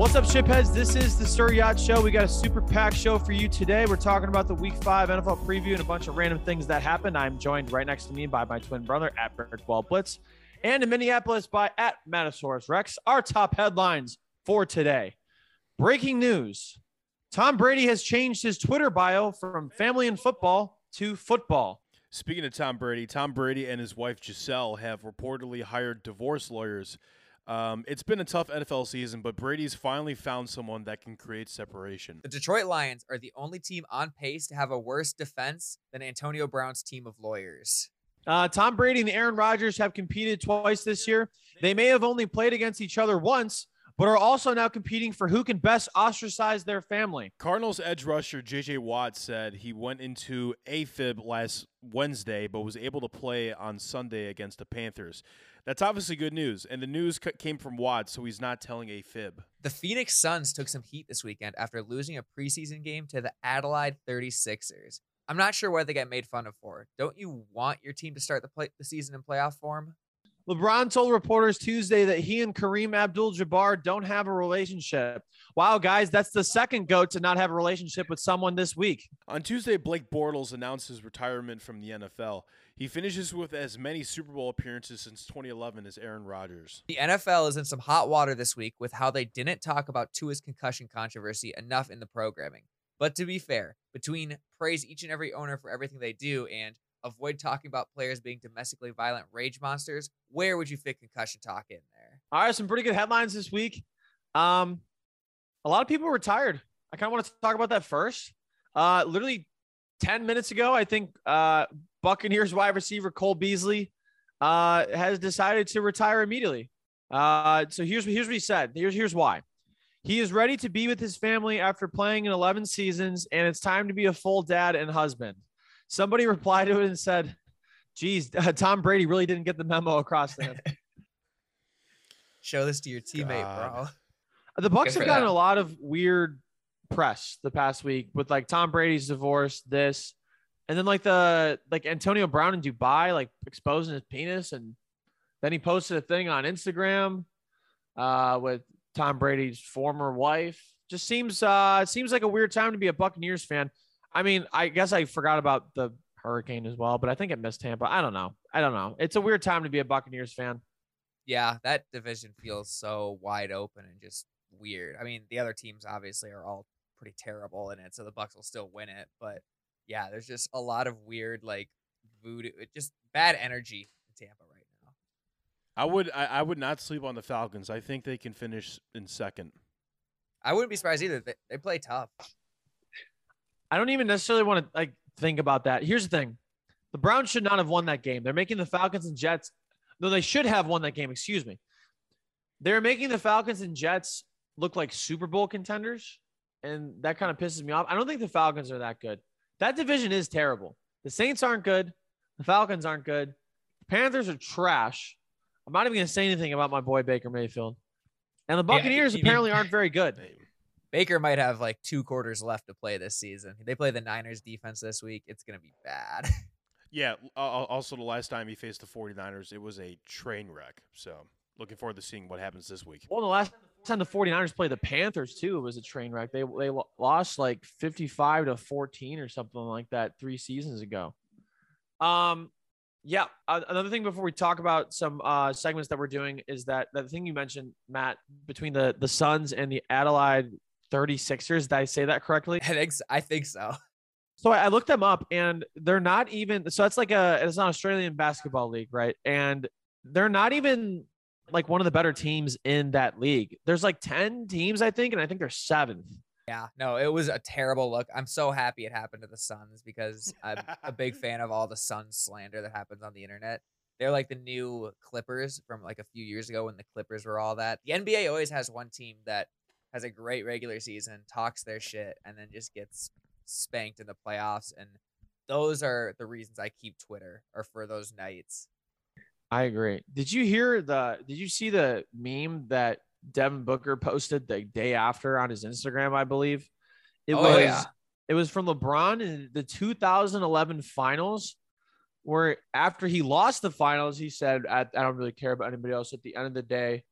What's up, shipheads? This is the Sir Yacht Show. We got a super packed show for you today. We're talking about the Week Five NFL preview and a bunch of random things that happened. I'm joined right next to me by my twin brother at Birdwell Blitz, and in Minneapolis by at Manosaurus Rex. Our top headlines for today: Breaking news: Tom Brady has changed his Twitter bio from family and football to football. Speaking of Tom Brady, Tom Brady and his wife Gisele have reportedly hired divorce lawyers. Um, it's been a tough NFL season, but Brady's finally found someone that can create separation. The Detroit Lions are the only team on pace to have a worse defense than Antonio Brown's team of lawyers. Uh, Tom Brady and Aaron Rodgers have competed twice this year. They may have only played against each other once, but are also now competing for who can best ostracize their family. Cardinals edge rusher J.J. Watt said he went into AFib last Wednesday, but was able to play on Sunday against the Panthers. That's obviously good news, and the news came from Watt, so he's not telling a fib. The Phoenix Suns took some heat this weekend after losing a preseason game to the Adelaide 36ers. I'm not sure why they get made fun of for. Don't you want your team to start the play- the season in playoff form? LeBron told reporters Tuesday that he and Kareem Abdul Jabbar don't have a relationship. Wow, guys, that's the second goat to not have a relationship with someone this week. On Tuesday, Blake Bortles announced his retirement from the NFL. He finishes with as many Super Bowl appearances since 2011 as Aaron Rodgers. The NFL is in some hot water this week with how they didn't talk about Tua's concussion controversy enough in the programming. But to be fair, between praise each and every owner for everything they do and avoid talking about players being domestically violent rage monsters, where would you fit concussion talk in there? All right, some pretty good headlines this week. Um, a lot of people retired. I kind of want to talk about that first. Uh, literally 10 minutes ago, I think uh, Buccaneers wide receiver Cole Beasley uh, has decided to retire immediately. Uh, so here's, here's what he said. Here's, here's why. He is ready to be with his family after playing in 11 seasons, and it's time to be a full dad and husband. Somebody replied to it and said, geez, uh, Tom Brady really didn't get the memo across to him. Show this to your teammate, God. bro. The Bucs have gotten that. a lot of weird press the past week with like Tom Brady's divorce, this, and then like the like Antonio Brown in Dubai, like exposing his penis, and then he posted a thing on Instagram uh, with Tom Brady's former wife. Just seems uh seems like a weird time to be a Buccaneers fan. I mean, I guess I forgot about the hurricane as well, but I think it missed Tampa. I don't know. I don't know. It's a weird time to be a Buccaneers fan. Yeah, that division feels so wide open and just weird. I mean, the other teams obviously are all pretty terrible in it, so the Bucs will still win it. But yeah, there's just a lot of weird like voodoo, just bad energy in Tampa right now. I would I, I would not sleep on the Falcons. I think they can finish in second. I wouldn't be surprised either. They, they play tough. I don't even necessarily want to like think about that. Here's the thing: the Browns should not have won that game. They're making the Falcons and Jets. No, they should have won that game. Excuse me. They're making the Falcons and Jets look like Super Bowl contenders, and that kind of pisses me off. I don't think the Falcons are that good. That division is terrible. The Saints aren't good. The Falcons aren't good. The Panthers are trash. I'm not even going to say anything about my boy Baker Mayfield. And the Buccaneers yeah, apparently aren't very good. Baker might have like two quarters left to play this season. They play the Niners defense this week. It's going to be bad. yeah. Also, the last time he faced the 49ers, it was a train wreck. So, looking forward to seeing what happens this week. Well, the last time the 49ers played the Panthers, too, it was a train wreck. They, they lost like 55 to 14 or something like that three seasons ago. Um, yeah. Uh, another thing before we talk about some uh, segments that we're doing is that the thing you mentioned, Matt, between the the Suns and the Adelaide 36ers. Did I say that correctly? I think, I think so. So I looked them up and they're not even so it's like a it's an Australian basketball league, right? And they're not even like one of the better teams in that league. There's like 10 teams, I think, and I think they're seventh. Yeah, no, it was a terrible look. I'm so happy it happened to the Suns because I'm a big fan of all the Suns slander that happens on the internet. They're like the new Clippers from like a few years ago when the Clippers were all that. The NBA always has one team that has a great regular season, talks their shit, and then just gets spanked in the playoffs. And those are the reasons I keep Twitter, or for those nights. I agree. Did you hear the? Did you see the meme that Devin Booker posted the day after on his Instagram? I believe it oh, was. Yeah. It was from LeBron in the 2011 Finals, where after he lost the finals, he said, "I, I don't really care about anybody else. At the end of the day,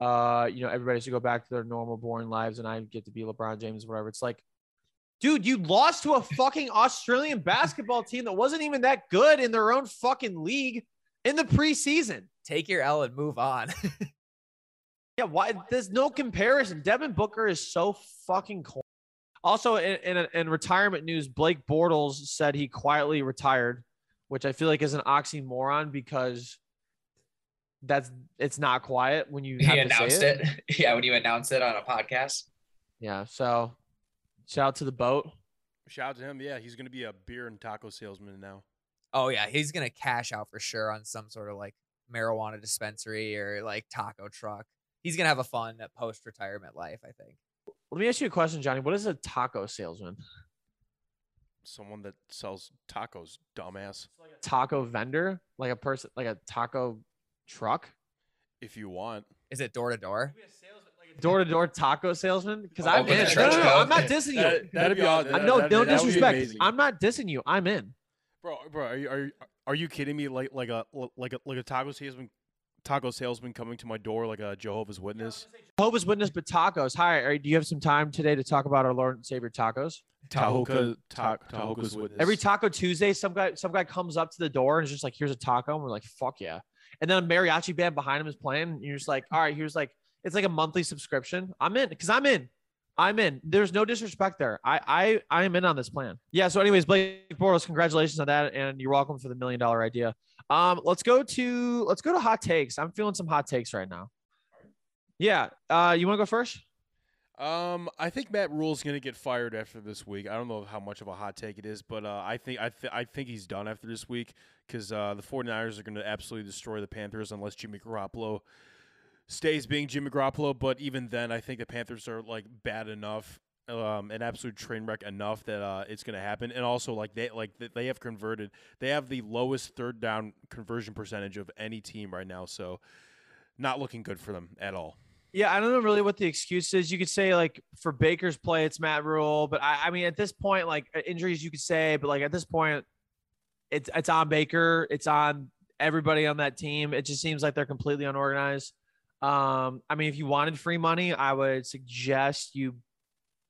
uh, you know, everybody to go back to their normal, boring lives, and I get to be LeBron James, whatever. It's like, dude, you lost to a fucking Australian basketball team that wasn't even that good in their own fucking league in the preseason. Take your L and move on. Yeah, why? There's no comparison. Devin Booker is so fucking cool. Also, in, in, in retirement news, Blake Bortles said he quietly retired, which I feel like is an oxymoron because that's it's not quiet when you He announced it. it. Yeah, when you announce it on a podcast. Yeah. So, shout out to the boat. Shout out to him. Yeah, he's gonna be a beer and taco salesman now. oh yeah, he's gonna cash out for sure on some sort of like marijuana dispensary or like taco truck. He's gonna have a fun post retirement life, I think. Let me ask you a question, Johnny. What is a taco salesman? Someone that sells tacos, dumbass. Taco vendor, like a person, like a taco truck, If you want. Is it door to door? door to door taco salesman. Because Oh, I'm in. No, no, no. I'm not dissing you. That- that'd be awesome. That- no, that- no that would be disrespect. amazing. I'm not dissing you. I'm in. Bro, bro, are you are you, are you kidding me? Like like a like a like a taco salesman, taco salesman coming to my door like a Jehovah's Witness. Jehovah's Witness, but tacos. Hi, are, do you have some time today to talk about our Lord and Savior tacos? Tahoka, ta- Tahoka's Witness. Every Taco Tuesday, some guy some guy comes up to the door and is just like, "Here's a taco," and we're like, "Fuck yeah!" And then a mariachi band behind him is playing, and you're just like, "All right, here's like it's like a monthly subscription. I'm in because I'm in." I'm in. There's no disrespect there. I I I am in on this plan. Yeah. So, anyways, Blake Bortles, congratulations on that, and you're welcome for the million dollar idea. Um, let's go to let's go to hot takes. I'm feeling some hot takes right now. Yeah. Uh, you want to go first? Um, I think Matt Rhule's is gonna get fired after this week. I don't know how much of a hot take it is, but uh, I think I th- I think he's done after this week because uh, the 49ers are gonna absolutely destroy the Panthers unless Jimmy Garoppolo stays being Jimmy Garoppolo. But even then, I think the Panthers are like bad enough, um, an absolute train wreck enough that uh, it's gonna happen. And also, like they like they have converted, they have the lowest third down conversion percentage of any team right now. So, not looking good for them at all. Yeah, I don't know really what the excuse is. You could say like for Baker's play, it's Matt Rhule, but I, I mean at this point, like uh, injuries, you could say, but like at this point, it's it's on Baker, it's on everybody on that team. It just seems like they're completely unorganized. Um, I mean, if you wanted free money, I would suggest you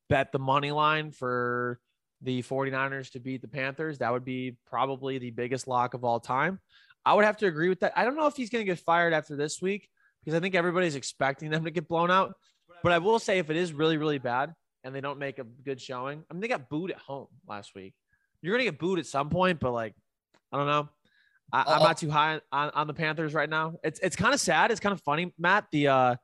bet the money line for the 49ers to beat the Panthers. That would be probably the biggest lock of all time. I would have to agree with that. I don't know if he's going to get fired after this week because I think everybody's expecting them to get blown out. But I will say, if it is really, really bad and they don't make a good showing, I mean, they got booed at home last week. You're gonna get booed at some point, but like, I don't know. I, I'm not too high on, on the Panthers right now. It's it's kind of sad. It's kind of funny, Matt. The uh,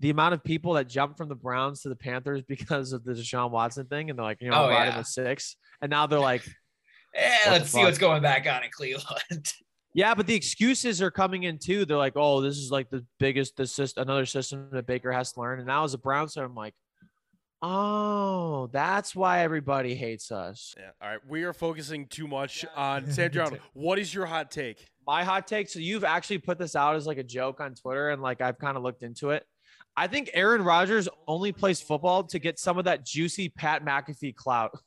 the amount of people that jumped from the Browns to the Panthers because of the Deshaun Watson thing, and they're like, you know, Oh, oh, yeah. yeah. a six, and now they're like, Eh, What let's the see what's going back on in Cleveland. Yeah, but the excuses are coming in too. They're like, "Oh, this is like the biggest, the system, another system that Baker has to learn." And now as a Browns fan, I'm like, "Oh, that's why everybody hates us." Yeah. All right. We are focusing too much on Sam Darnold. What is your hot take? My hot take. So you've actually put this out as like a joke on Twitter, and like I've kind of looked into it. I think Aaron Rodgers only plays football to get some of that juicy Pat McAfee clout.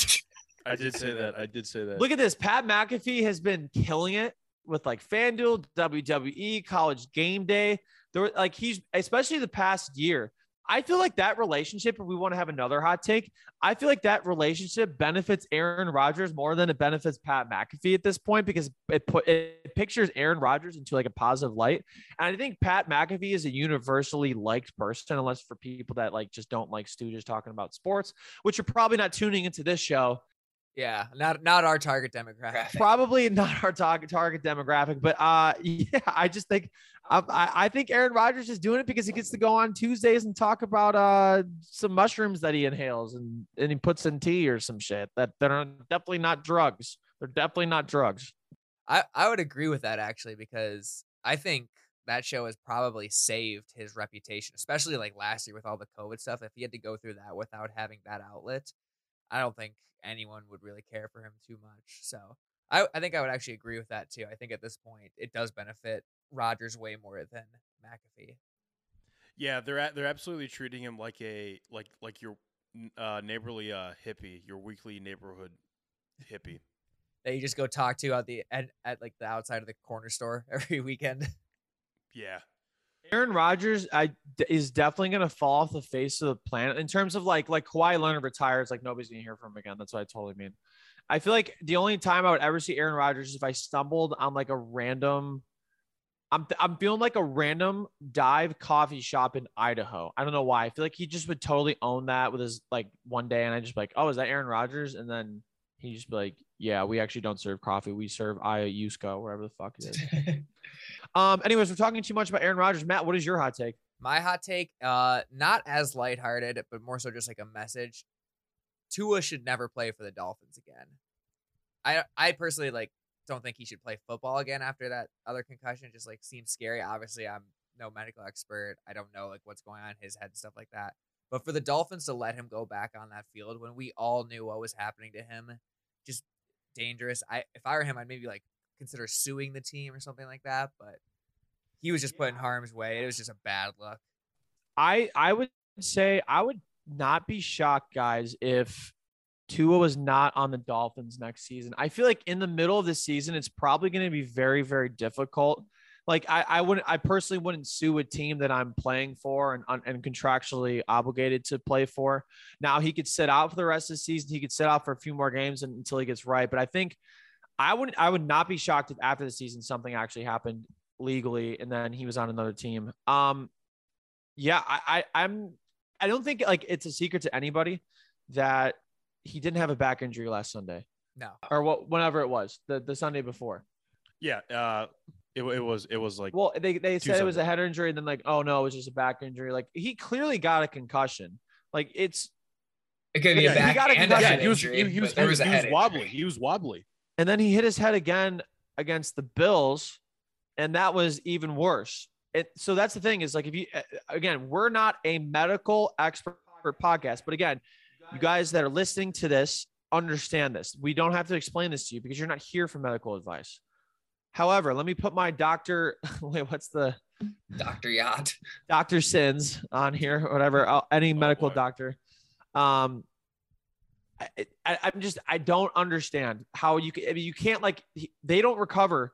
I did say that. I did say that. Look at this. Pat McAfee has been killing it with like FanDuel, WWE, College Game Day. There were like he's especially the past year. I feel like that relationship, if we want to have another hot take, I feel like that relationship benefits Aaron Rodgers more than it benefits Pat McAfee at this point because it put it pictures Aaron Rodgers into like a positive light. And I think Pat McAfee is a universally liked person, unless for people that like just don't like stooges talking about sports, which are probably not tuning into this show. Yeah, not not our target demographic. Probably not our target target demographic, but uh, yeah, I just think I, I think Aaron Rodgers is doing it because he gets to go on Tuesdays and talk about uh some mushrooms that he inhales and and he puts in tea or some shit that are definitely not drugs. They're definitely not drugs. I, I would agree with that actually because I think that show has probably saved his reputation, especially like last year with all the COVID stuff. If he had to go through that without having that outlet, I don't think anyone would really care for him too much. So I, I think I would actually agree with that too. I think at this point it does benefit Rodgers way more than McAfee. Yeah, they're at, they're absolutely treating him like a like like your uh, neighborly uh, hippie, your weekly neighborhood hippie. That you just go talk to at the at, at like the outside of the corner store every weekend. Yeah. Aaron Rodgers I, is definitely going to fall off the face of the planet in terms of like like Kawhi Leonard retires, like nobody's going to hear from him again. That's what I totally mean. I feel like the only time I would ever see Aaron Rodgers is if I stumbled on like a random. I'm I'm feeling like a random dive coffee shop in Idaho. I don't know why. I feel like he just would totally own that with his like one day, and I just be like, oh, is that Aaron Rodgers? And then he just be like, yeah, we actually don't serve coffee. We serve Ayahuasca, wherever the fuck it is. um. Anyways, we're talking too much about Aaron Rodgers. Matt, what is your hot take? My hot take, uh, not as lighthearted, but more so just like a message. Tua should never play for the Dolphins again. I I personally like don't think he should play football again after that other concussion. It just like seems scary. Obviously, I'm no medical expert. I don't know like what's going on in his head and stuff like that. But for the Dolphins to let him go back on that field when we all knew what was happening to him, just dangerous. I if I were him, I'd maybe like consider suing the team or something like that. But he was just put in harm's way. It was just a bad look. I I would say I would not be shocked, guys, if Tua was not on the Dolphins next season. I feel like in the middle of the season, it's probably going to be very, very difficult. Like I, I wouldn't, I personally wouldn't sue a team that I'm playing for and, and contractually obligated to play for. Now he could sit out for the rest of the season. He could sit out for a few more games until he gets right. But I think I would, I would not be shocked if after the season something actually happened legally and then he was on another team. Um, yeah, I, I I'm, I don't think like it's a secret to anybody that he didn't have a back injury last Sunday No. or what, whenever it was the, the Sunday before. Yeah, uh, it, it was it was like Well, they, they Tua said it was a head injury, and then like, oh no, it was just a back injury. Like he clearly got a concussion. Like it's, It could be Yeah, a he back got a concussion. head he was injury, he, he was, he was was, he was wobbly. injury. He was wobbly. and then he hit his head again against the Bills, and that was even worse. It, so that's the thing is like if you uh, again, we're not a medical expert podcast, but again, you guys that are listening to this understand this. We don't have to explain this to you because you're not here for medical advice. However, let me put my doctor. Wait, what's the Dr. Yacht. Dr. Sins on here, or whatever, uh, any medical boy. doctor. Um, I, I, I'm just, I don't understand how you can, I mean, you can't like, they don't recover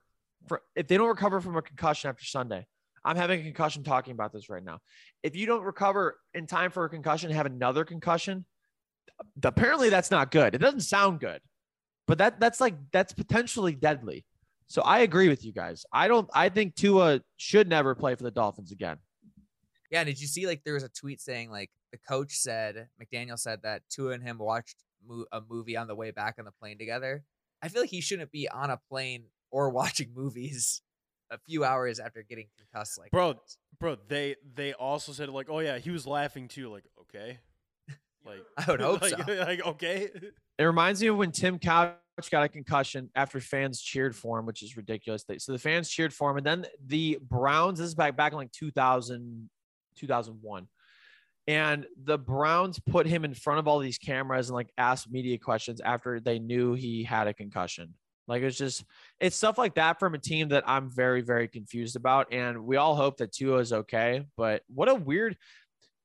for, if they don't recover from a concussion after Sunday. I'm having a concussion talking about this right now. If you don't recover in time for a concussion, have another concussion, apparently that's not good. It doesn't sound good, but that that's like, that's potentially deadly. So I agree with you guys. I don't, I think Tua should never play for the Dolphins again. Yeah, did you see like there was a tweet saying like the coach said McDaniel said that Tua and him watched mo- a movie on the way back on the plane together. I feel like he shouldn't be on a plane or watching movies a few hours after getting concussed like Bro, that. Bro, they they also said like, oh yeah, he was laughing too. Like, okay, like I would hope like, so. like okay. It reminds me of when Tim Couch got a concussion after fans cheered for him, which is ridiculous. So the fans cheered for him, and then the Browns. This is back back in like 2000, 2001, and the Browns put him in front of all these cameras and like asked media questions after they knew he had a concussion. Like it's just it's stuff like that from a team that I'm very very confused about, and we all hope that Tua is okay. But what a weird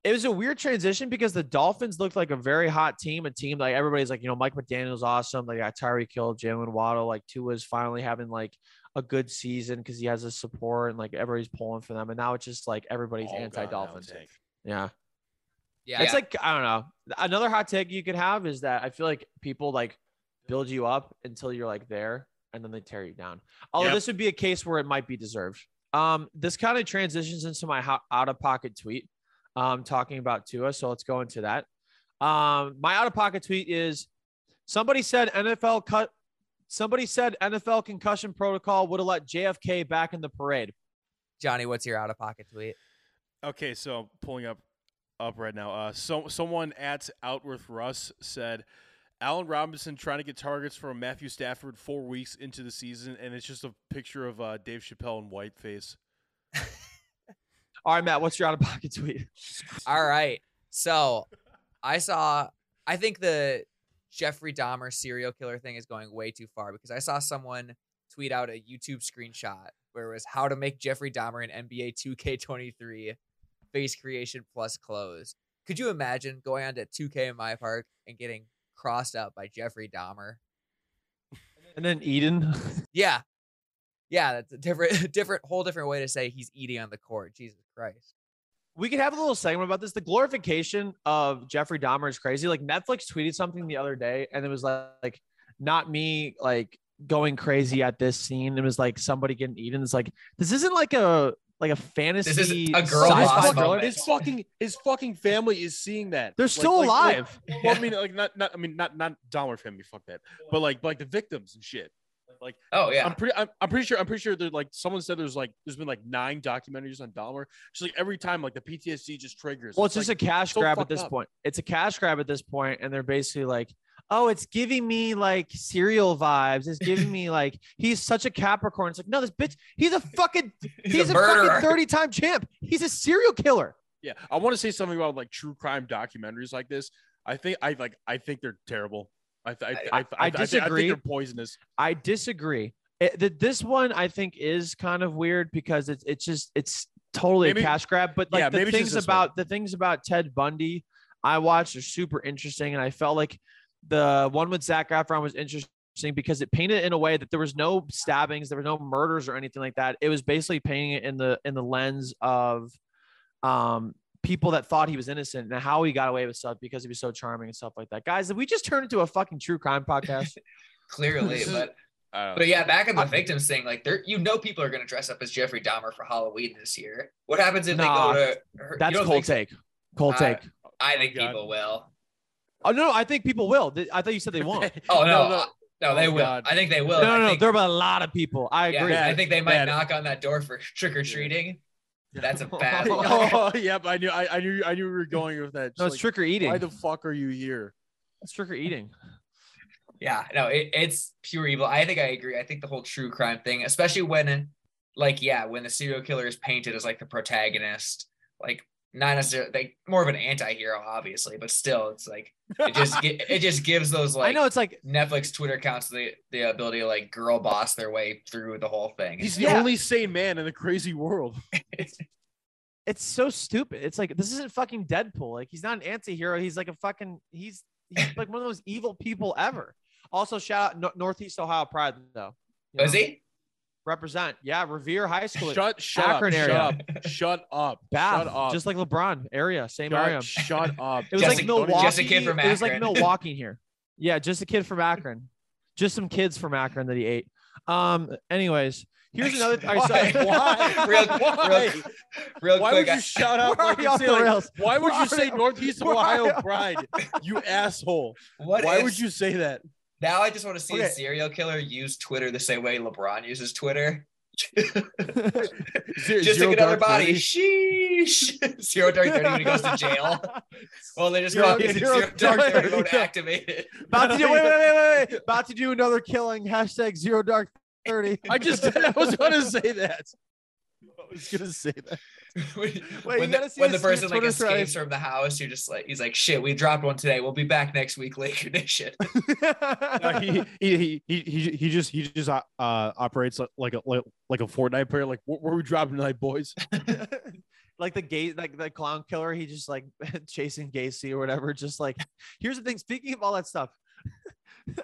it was a weird transition because the Dolphins looked like a very hot team, a team like everybody's like, you know, Mike McDaniel's awesome. They got Tyreek Hill, Jaylen Waddle, like Tua's finally having like a good season because he has a support and like everybody's pulling for them. And now it's just like everybody's All anti-Dolphins. Tank. Yeah. Yeah, It's like, I don't know. Another hot take you could have is that I feel like people like build you up until you're like there and then they tear you down. Although Yep. this would be a case where it might be deserved. Um, this kind of transitions into my ho- out of pocket tweet um, talking about Tua. So let's go into that. Um, my out of pocket tweet is somebody said NFL cut. Somebody said NFL concussion protocol would have let JFK back in the parade. Johnny, what's your out of pocket tweet? Okay, so I'm pulling up up right now. Uh, so someone at Outworth Russ said, Allen Robinson trying to get targets from Matthew Stafford four weeks into the season, and it's just a picture of uh, Dave Chappelle in whiteface. All right, Matt, what's your out of pocket tweet? All right. So I saw, I think the Jeffrey Dahmer serial killer thing is going way too far because I saw someone tweet out a YouTube screenshot where it was how to make Jeffrey Dahmer in NBA 2K23 face creation plus clothes. Could you imagine going on to 2K in my park and getting crossed up by Jeffrey Dahmer? And then Eden. Yeah. Yeah, that's a different, different, whole different way to say he's eating on the court. Jesus Christ. we could have a little segment about this. The glorification of Jeffrey Dahmer is crazy. Like Netflix tweeted something the other day, and it was like, like not me like going crazy at this scene. It was like somebody getting eaten. It's like this isn't like a like a fantasy. This is a girl sci-fi boss thriller. moment. his fucking his fucking family is seeing that. They're Like- still like- like- alive. well, I mean, like not not I mean not not Dahmer family, fuck that. But like like the victims and shit. Like Oh yeah. I'm pretty I'm, I'm pretty sure I'm pretty sure there's like someone said there's like there's been like nine documentaries on Dahmer. Just like every time like the PTSD just triggers. Well, it's just like, a cash so grab at this up. point. It's a cash grab at this point, and they're basically like, "Oh, it's giving me like serial vibes. It's giving me like he's such a Capricorn." It's like, no, this bitch, he's a fucking, He's, he's, a, a, murderer. fucking thirty-time champ. He's a serial killer. Yeah, I want to say something about like true crime documentaries like this. I think I like I think they're terrible. I th- I, I- I, th- I think- disagree. they're poisonous. I disagree. It, the, this one I think is kind of weird because it's it's just it's totally Maybe- a cash grab. But like yeah, the maybe it's just things this one. about the things about Ted Bundy, I watched are super interesting, and I felt like the one with Zac Efron was interesting because it painted it in a way that there was no stabbings, there was no murders or anything like that. It was basically painting it in the in the lens of um people that thought he was innocent and how he got away with stuff because he was so charming and stuff like that. Guys, did we just turn into a fucking true crime podcast? Clearly, but I don't know. but yeah, back on the I- victims thing, like there, you know, people are gonna dress up as Jeffrey Dahmer for Halloween this year. What happens if Nah, they go to? her- That's cold think so? take. Cold Uh, take. I think God. people will. Oh no, I think people will. I thought you said they won't. Oh no, No, no, no. no, they Oh, will. God. I think they will. No, no, I no. think, There are a lot of people. I yeah, agree. I think they might bad. knock on that door for trick or treating. That's a bad oh, look. oh yep. I knew I, I knew I knew we were going with that. No, it's like, trick or eating. Why the fuck are you here? It's trick or eating. Yeah, no, it, it's pure evil. I think I agree. I think the whole true crime thing, especially when, like, yeah, when the serial killer is painted as like the protagonist, like not necessarily like more of an anti-hero, obviously, but still, it's like it just it just gives those like I know it's like Netflix Twitter accounts the the ability to like girl boss their way through the whole thing. He's the Yeah. only sane man in the crazy world. it's so stupid. It's like this isn't fucking Deadpool. Like he's not an anti-hero. He's like a fucking he's he's like one of those evil people ever. Also, shout out no- Northeast Ohio Pride though. You oh, Is he? Represent? Yeah, Revere High School. Shut shut Akron up, area. shut up. Shut up. Bath, shut up. just like LeBron area, same shut, area. shut up. It was Just like a- Milwaukee. just a kid from It was like Milwaukee here. Yeah, just a kid from Akron. Just some kids from Akron that he ate. Um. Anyways, here's another. all right, so- Why? Why? Real- Why? real- Real Why quick, would I- you shout out Why like you say, like. Why would Why you say are- Northeast why Ohio Pride? You asshole. what Why if- would you say that? Now I just want to see Okay. a serial killer use Twitter the same way LeBron uses Twitter. Zero- just zero another body. 30? Sheesh. Zero dark thirty when he goes to jail. Well, they just Zero- call zero zero dark thirty mode 30. activated. About to do wait, wait, wait, wait, wait. About to do another killing. Hashtag zero dark thirty. I just I was gonna say that. I was gonna say that. when, you when gotta the, see when the person like Twitter thread. escapes from the house, you're just like, he's like, shit, we dropped one today. We'll be back next week, Laker Nation. No, he, he he he he he just he just uh, uh operates like like a like, like a Fortnite player. Like where, where we dropping tonight, boys? like the gay, like the clown killer. He just like chasing Gacy or whatever. Just like, here's the thing. Speaking of all that stuff,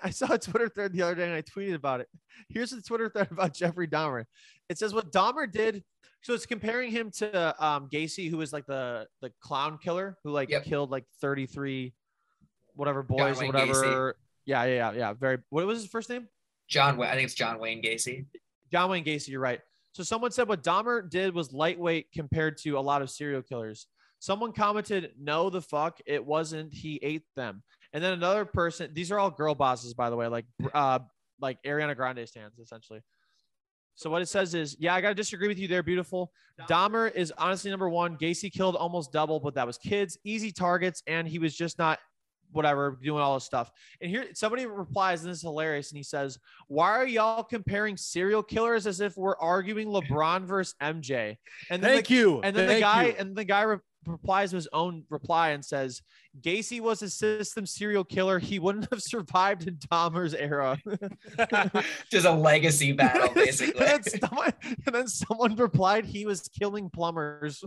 I saw a Twitter thread the other day and I tweeted about it. Here's the Twitter thread about Jeffrey Dahmer. It says what Dahmer did. So it's comparing him to um, Gacy, who was like the the clown killer who like Yep. killed like 33 whatever boys or whatever. Yeah, yeah, yeah, yeah. Very. What was his first name? John, I think it's John Wayne Gacy. John Wayne Gacy, you're right. So someone said what Dahmer did was lightweight compared to a lot of serial killers. Someone commented, "No, the fuck, it wasn't. He ate them." And then another person. These are all girl bosses, by the way, like uh, like Ariana Grande stands essentially. So what it says is, yeah, I gotta disagree with you there, beautiful. Dahmer is honestly number one. Gacy killed almost double, but that was kids, easy targets, and he was just not whatever doing all this stuff. And here somebody replies, and this is hilarious, and he says, "Why are y'all comparing serial killers as if we're arguing LeBron versus MJ?" And then Thank the, you. and then the guy you. and the guy replies to his own reply and says, "Gacy was a system serial killer. He wouldn't have survived in Dahmer's era." Just a legacy battle, and, basically. then someone, and then someone replied, "He was killing plumbers."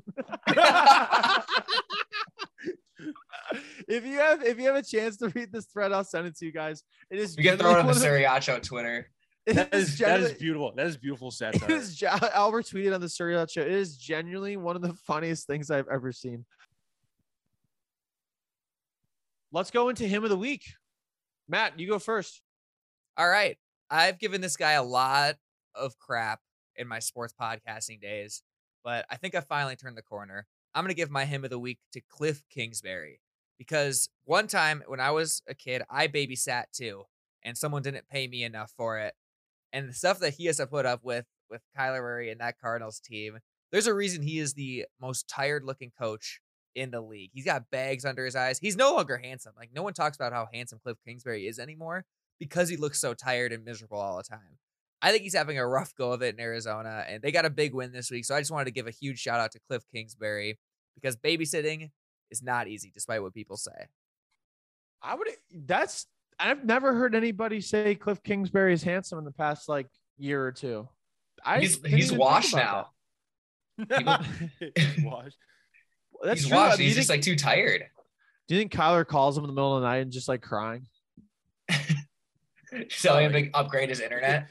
if you have if you have a chance to read this thread, I'll send it to you guys. It is you can throw it on the Suriacho Twitter. It That is is that is beautiful. That is beautiful It satire. is Albert tweeted on the Surrey Out show. It is genuinely one of the funniest things I've ever seen. Let's go into him of the week. Matt, you go first. All right. I've given this guy a lot of crap in my sports podcasting days, but I think I finally turned the corner. I'm going to give my him of the week to Cliff Kingsbury because one time when I was a kid, I babysat too, and someone didn't pay me enough for it. And the stuff that he has to put up with with Kyler Murray and that Cardinals team, there's a reason he is the most tired looking coach in the league. He's got bags under his eyes. He's no longer handsome. Like no one talks about how handsome Cliff Kingsbury is anymore because he looks so tired and miserable all the time. I think he's having a rough go of it in Arizona, and they got a big win this week. So I just wanted to give a huge shout out to Cliff Kingsbury because babysitting is not easy, despite what people say. I would. That's. I've never heard anybody say Cliff Kingsbury is handsome in the past like year or two. I He's he's washed about now. He's washed. That's he's true. washed. Do you He's just think- like too tired. Do you think Kyler calls him in the middle of the night and just like crying? Telling him to upgrade his internet.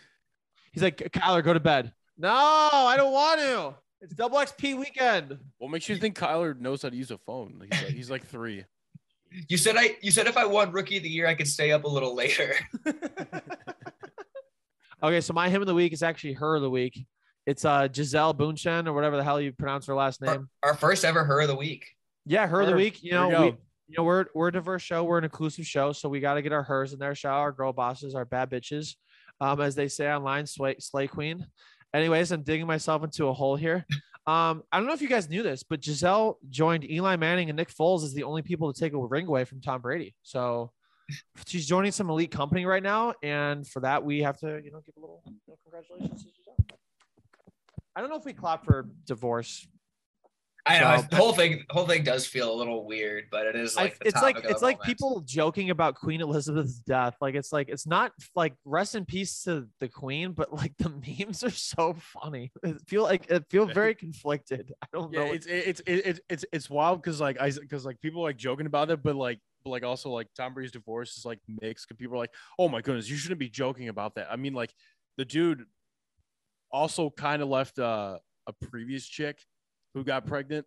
He's like, Kyler, go to bed. No, I don't want to. It's double XP weekend. What makes you think Kyler knows how to use a phone? He's like, he's like three. You said I you said if I won rookie of the year, I could stay up a little later. Okay, so my him of the week is actually her of the week. It's uh Gisele Bündchen or whatever the hell you pronounce her last name. Our, our first ever her of the week. Yeah, her of the week. You know, we we, go. you know, we're we're a diverse show. We're an inclusive show, so we got to get our hers in there. Shout out our girl bosses, our bad bitches, um, as they say online, slay, slay queen. Anyways, I'm digging myself into a hole here. Um, I don't know if you guys knew this, but Gisele joined Eli Manning and Nick Foles as the only people to take a ring away from Tom Brady. So she's joining some elite company right now, and for that we have to, you know, give a little you know, congratulations to Gisele. I don't know if we clap for divorce I know So- the whole thing. The whole thing does feel a little weird, but it is I- like the it's like of it's like moment. people joking about Queen Elizabeth's death. Like it's like it's not like rest in peace to the Queen, but like the memes are so funny. It feel like it feel very conflicted. I don't Yeah, know. it's it's it's it's it's wild because like I because like people like joking about it, but like but like also like Tom Brady's divorce is like mixed. 'cause people are like, oh my goodness, you shouldn't be joking about that. I mean, like the dude also kind of left uh, a previous chick who got pregnant.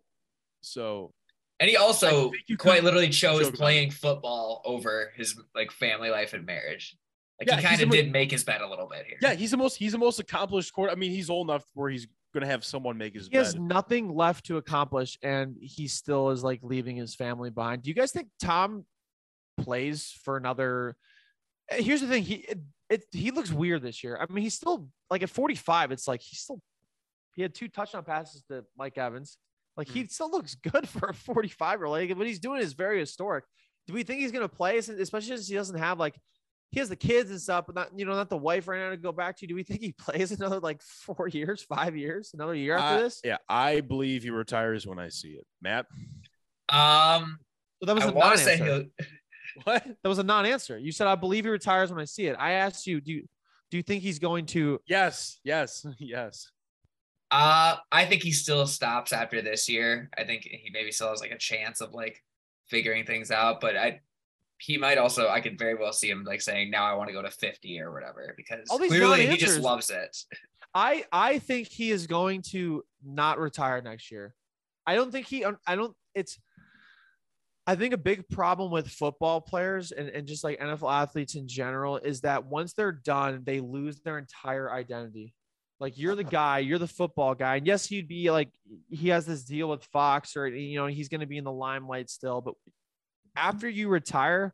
So and he also quite literally chose joke about playing football over his like family life and marriage. Like Yeah, he he's kind the of mo- did make his bed a little bit here. yeah, he's the most he's the most accomplished court. I mean, he's old enough where he's gonna have someone make his he has nothing left to accomplish, and he still is like leaving his family behind. Do you guys think Tom plays for another? Uh, Here's the thing: he it, it he looks weird this year. I mean, he's still like at 45. It's like he's still he had two touchdown passes to Mike Evans. Like he still looks good for a 45 year old. Like what he's doing is very historic. Do we think he's gonna play, especially since he doesn't have like he has the kids and stuff, but not you know not the wife right now to go back to? Do we think he plays another like four years, five years, another year after I- this? yeah, I believe he retires when I see it. Matt, Um, So that was I a want to say non-answer. he'll. what? That was a non-answer. You said I believe he retires when I see it. I asked you, do you do you think he's going to? Yes, yes, yes. Uh, I think he still stops after this year. I think he maybe still has like a chance of like figuring things out, but I he might also I could very well see him like saying now I want to go to 50 or whatever because clearly he just loves it. I I think he is going to not retire next year. I don't think he. I don't. It's. I think a big problem with football players and, and just like NFL athletes in general is that once they're done, they lose their entire identity. Like you're the guy, you're the football guy. And yes, he'd be like he has this deal with Fox or you know, he's gonna be in the limelight still. But after you retire,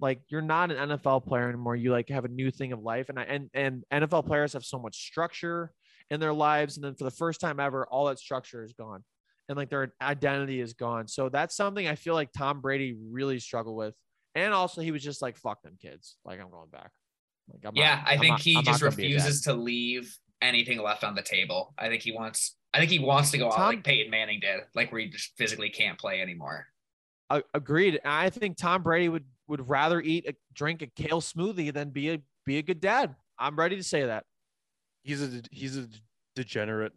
like you're not an NFL player anymore. You like have a new thing of life. And I and and NFL players have so much structure in their lives. And then for the first time ever, all that structure is gone. And like their identity is gone. So that's something I feel like Tom Brady really struggled with. And also he was just like, fuck them kids. Like I'm going back. Like, I'm Yeah, not- I think not- he I'm just gonna be a dad. refuses to leave anything left on the table. I think he wants I think he wants to go out like Peyton Manning did, like where he just physically can't play anymore. A- agreed. And I think Tom Brady would would rather eat a drink a kale smoothie than be a be a good dad. I'm ready to say that. He's a he's a degenerate.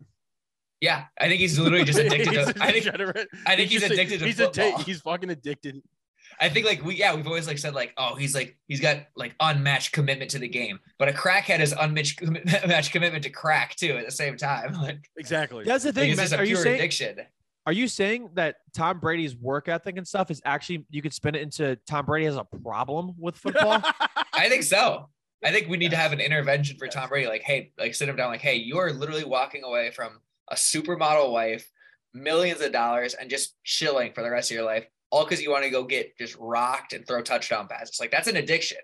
Yeah, I think he's literally just addicted He's to a I think degenerate. I think he's just a- addicted to he's addi- football. he's fucking addicted. I think like we yeah we've always like said like oh he's like he's got like unmatched commitment to the game, but a crackhead is unmatched unmatched commitment to crack too at the same time. Like Exactly. That's the thing. it's man. a Are you pure saying addiction. are you saying that Tom Brady's work ethic and stuff is actually you could spin it into Tom Brady has a problem with football? I think so. I think we need to have an intervention for Tom Brady. Like, hey, like sit him down. Like, hey, you are literally walking away from a supermodel wife, millions of dollars, and just chilling for the rest of your life, all because you want to go get just rocked and throw touchdown passes. Like that's an addiction.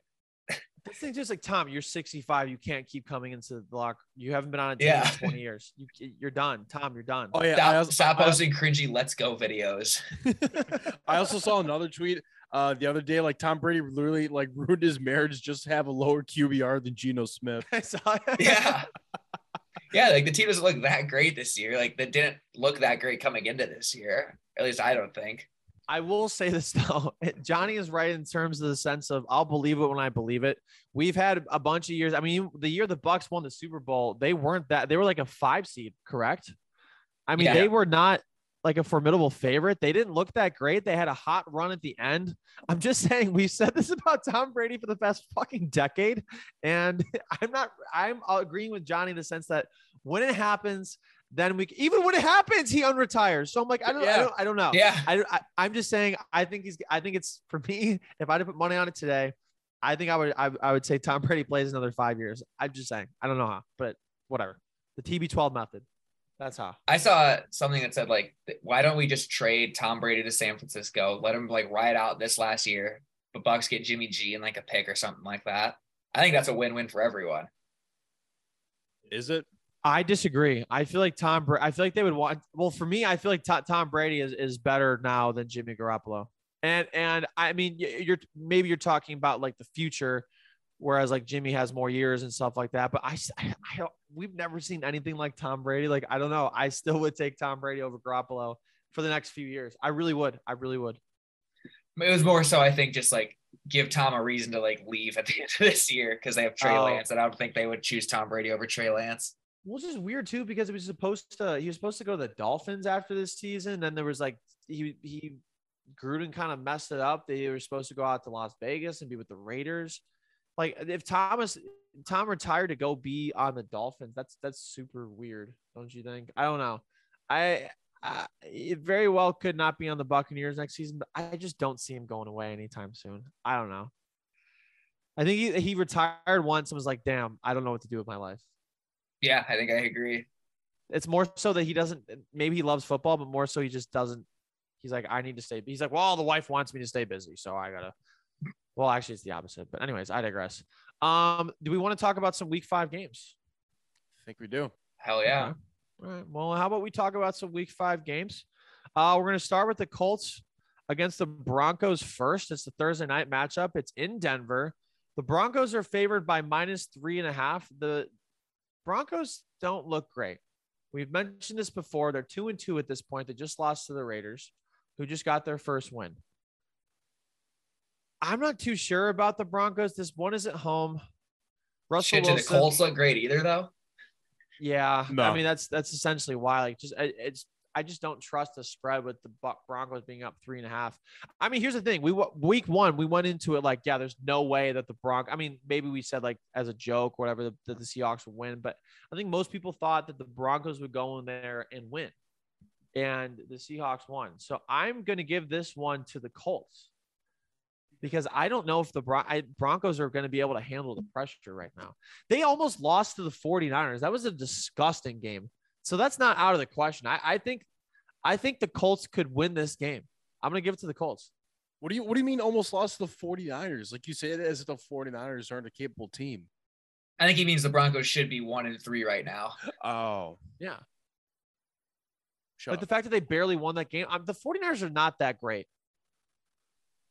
this thing's just like Tom. You're 65. You can't keep coming into the lock. You haven't been on a team Yeah. in 20 years. You, you're done, Tom. You're done. Oh yeah. Stop, I also, stop I- posting cringy "Let's Go" videos. I also saw another tweet uh, the other day. Like Tom Brady literally like ruined his marriage just to have a lower QBR than Geno Smith. I saw it. Yeah. Yeah, like the team doesn't look that great this year. Like they didn't look that great coming into this year. At least I don't think. I will say this though. Johnny is right in terms of the sense of I'll believe it when I believe it. We've had a bunch of years. I mean, the year the Bucs won the Super Bowl, they weren't that they were like a five seed, correct? I mean, Yeah. they were not like a formidable favorite. They didn't look that great. They had a hot run at the end. I'm just saying we've said this about Tom Brady for the past fucking decade. And I'm not I'm agreeing with Johnny in the sense that when it happens, then we even when it happens, he unretires. So I'm like, I don't, I don't, I don't know. Yeah. I, I I'm just saying I think he's I think it's for me if I had to put money on it today I think I would I, I would say Tom Brady plays another five years I'm just saying I don't know how but whatever the TB12 method that's how I saw something that said like, why don't we just trade Tom Brady to San Francisco? Let him like ride out this last year, but Bucs get Jimmy G and like a pick or something like that. I think that's a win-win for everyone. Is it? I disagree. I feel like Tom Bra- I feel like they would want well for me I feel like To- Tom Brady is is better now than Jimmy Garoppolo. And and I mean you're maybe you're talking about like the future whereas like Jimmy has more years and stuff like that but I, don't we've never seen anything like Tom Brady. Like I don't know. I still would take Tom Brady over Garoppolo for the next few years. I really would. I really would. It was more so I think just like give Tom a reason to like leave at the end of this year because they have Trey Oh. Lance, and I don't think they would choose Tom Brady over Trey Lance. It's just weird too because it was supposed to. He was supposed to go to the Dolphins after this season. Then there was like he he Gruden kind of messed it up. They were supposed to go out to Las Vegas and be with the Raiders. Like if Thomas Tom retired to go be on the Dolphins, that's that's super weird, don't you think? I don't know. I, I it very well could not be on the Buccaneers next season, but I just don't see him going away anytime soon. I don't know. I think he, he retired once and was like, "Damn, I don't know what to do with my life." Yeah, I think I agree. it's more so that he doesn't maybe he loves football but more so he just doesn't he's like i need to stay he's like well the wife wants me to stay busy so i gotta well actually it's the opposite but anyways i digress um do we want to talk about some week five games I think we do. Hell yeah. Okay. all right well how about we talk about some week five games uh we're going to start with the colts against the broncos first it's the thursday night matchup it's in denver the broncos are favored by minus three and a half the broncos don't look great We've mentioned this before. They're two and two at this point. They just lost to the Raiders, who just got their first win. I'm not too sure about the Broncos. This one is at home. Russell Shit, did the Colts look great either though? Yeah, No. I mean that's that's essentially why. Like, just it's I just don't trust the spread with the Broncos being up three and a half. I mean, here's the thing: we week one we went into it like, yeah, there's no way that the Bronc. I mean, maybe we said like as a joke, or whatever, that the Seahawks would win, but I think most people thought that the Broncos would go in there and win, and the Seahawks won. So I'm going to give this one to the Colts because I don't know if the Bron- I, Broncos are going to be able to handle the pressure right now. They almost lost to the 49ers. That was a disgusting game. So that's not out of the question. I, I think I think the Colts could win this game. I'm going to give it to the Colts. What do you What do you mean? Almost lost to the 49ers? Like you say it as if the 49ers aren't a capable team. I think he means the Broncos should be one and three right now. Oh, Yeah. shut Like the fact that they barely won that game. Um, the 49ers are not that great.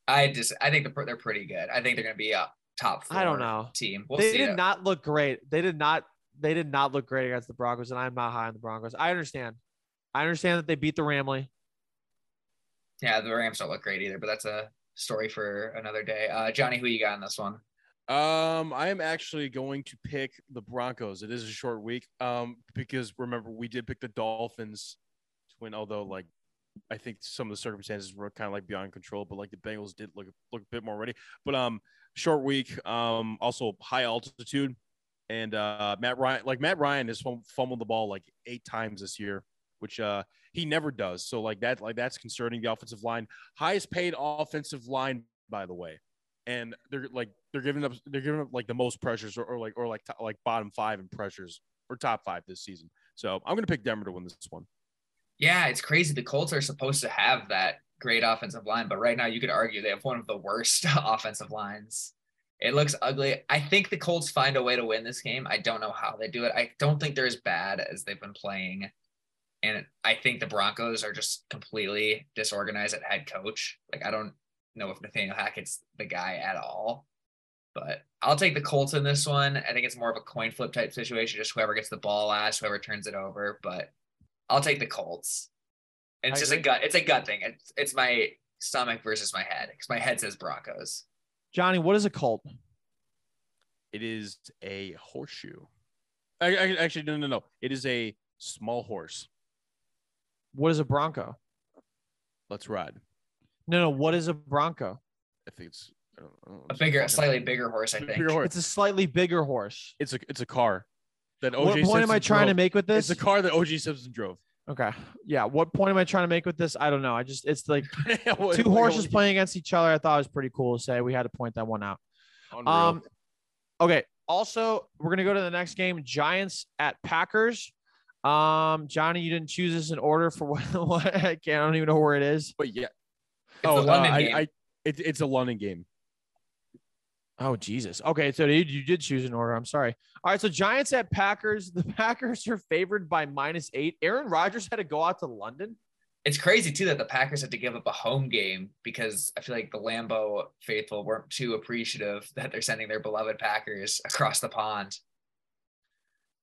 I just I think they're, they're pretty good. I think they're going to be a top four I don't know. team. We'll they see. did it. not look great. They did not they did not look great against the Broncos and I'm not high on the Broncos. I understand. I understand that they beat the Ramley. Yeah, the Rams don't look great either, but that's a story for another day. Uh, Johnny, who you got in this one? Um, I am actually going to pick the Broncos. It is a short week. Um, because remember we did pick the Dolphins to win, although like I think some of the circumstances were kind of like beyond control, but like the Bengals did look look a bit more ready. But um, short week, um, also high altitude, and uh, Matt Ryan, like Matt Ryan has fumbled the ball like eight times this year, which uh he never does. So like that, like that's concerning. The offensive line, highest paid offensive line, by the way, and they're like they're giving up they're giving up like the most pressures or, or like or like like bottom five in pressures or top five this season. So I'm gonna pick Denver to win this one. Yeah, it's crazy. The Colts are supposed to have that great offensive line, but right now you could argue they have one of the worst offensive lines. It looks ugly. I think the Colts find a way to win this game. I don't know how they do it. I don't think they're as bad as they've been playing. And I think the Broncos are just completely disorganized at head coach. Like, I don't know if Nathaniel Hackett's the guy at all, but I'll take the Colts in this one. I think it's more of a coin flip type situation, just whoever gets the ball last, whoever turns it over. But I'll take the Colts. And it's I just agree. a gut. It's a gut thing. It's it's my stomach versus my head because my head says Broncos. Johnny, what is a cult? It is a horseshoe. I, I, actually, no, no, no. It is a small horse. What is a bronco? Let's ride. No, no. What is a bronco? I think it's I don't, I don't a bigger, a slightly bigger horse. I think horse. it's a slightly bigger horse. It's a it's a car that OJ. What point Simpson am I trying drove. to make with this? It's a car that OJ Simpson drove. Okay. Yeah. What point am I trying to make with this? I don't know. I just it's like two horses playing against each other. I thought it was pretty cool to say. We had to point that one out. Unreal. Um. Okay. Also, we're gonna go to the next game. Giants at Packers. Um, Johnny, you didn't choose this in order for what? what I can't. I don't even know where it is. But yeah. It's oh, uh, I, I, it, it's a London game. Oh Jesus. Okay, so you, you did choose an order. I'm sorry. All right, so Giants at Packers. The Packers are favored by minus eight. Aaron Rodgers had to go out to London. It's crazy too that the Packers had to give up a home game because I feel like the Lambeau faithful weren't too appreciative that they're sending their beloved Packers across the pond.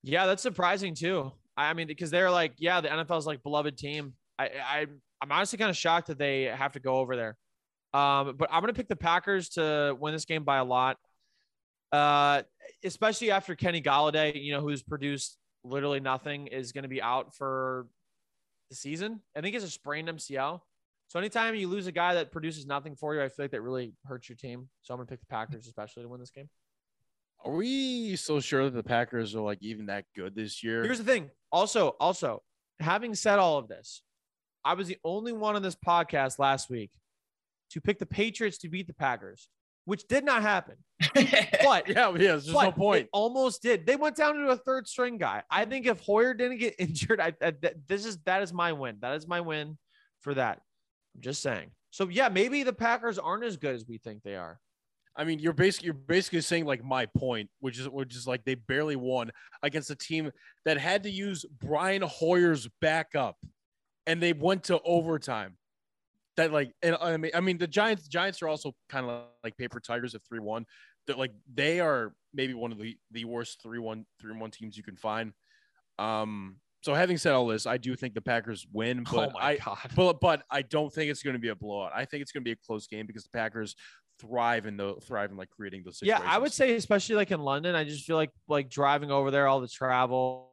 Yeah, that's surprising too. I mean, because they're like, yeah, the NFL's like beloved team. I, I I'm honestly kind of shocked that they have to go over there. Um, but I'm going to pick the Packers to win this game by a lot. Uh, especially after Kenny Golladay, you know, who's produced literally nothing, is going to be out for the season. I think it's a sprained MCL. So anytime you lose a guy that produces nothing for you, I feel like that really hurts your team. So I'm going to pick the Packers, especially to win this game. Are we so sure that the Packers are like even that good this year? Here's the thing. Also, also, having said all of this, I was the only one on this podcast last week to pick the Patriots to beat the Packers, which did not happen. but yeah, yeah, there's no point. almost did. They went down to a third string guy. I think if Hoyer didn't get injured, I, I this is that is my win. That is my win for that. I'm just saying. So yeah, maybe the Packers aren't as good as we think they are. I mean, you're basically you're basically saying like my point, which is which is like they barely won against a team that had to use Brian Hoyer's backup, and they went to overtime that like and I mean I mean the Giants Giants are also kind of like paper tigers at 3-1. They're like they are maybe one of the the worst 3-1 3-1 teams you can find. Um so having said all this, I do think the Packers win, oh but oh I God. but but I don't think it's going to be a blowout. I think it's going to be a close game because the Packers thrive in the thrive in like creating those situations. Yeah, I would say especially like in London, I just feel like like driving over there, all the travel,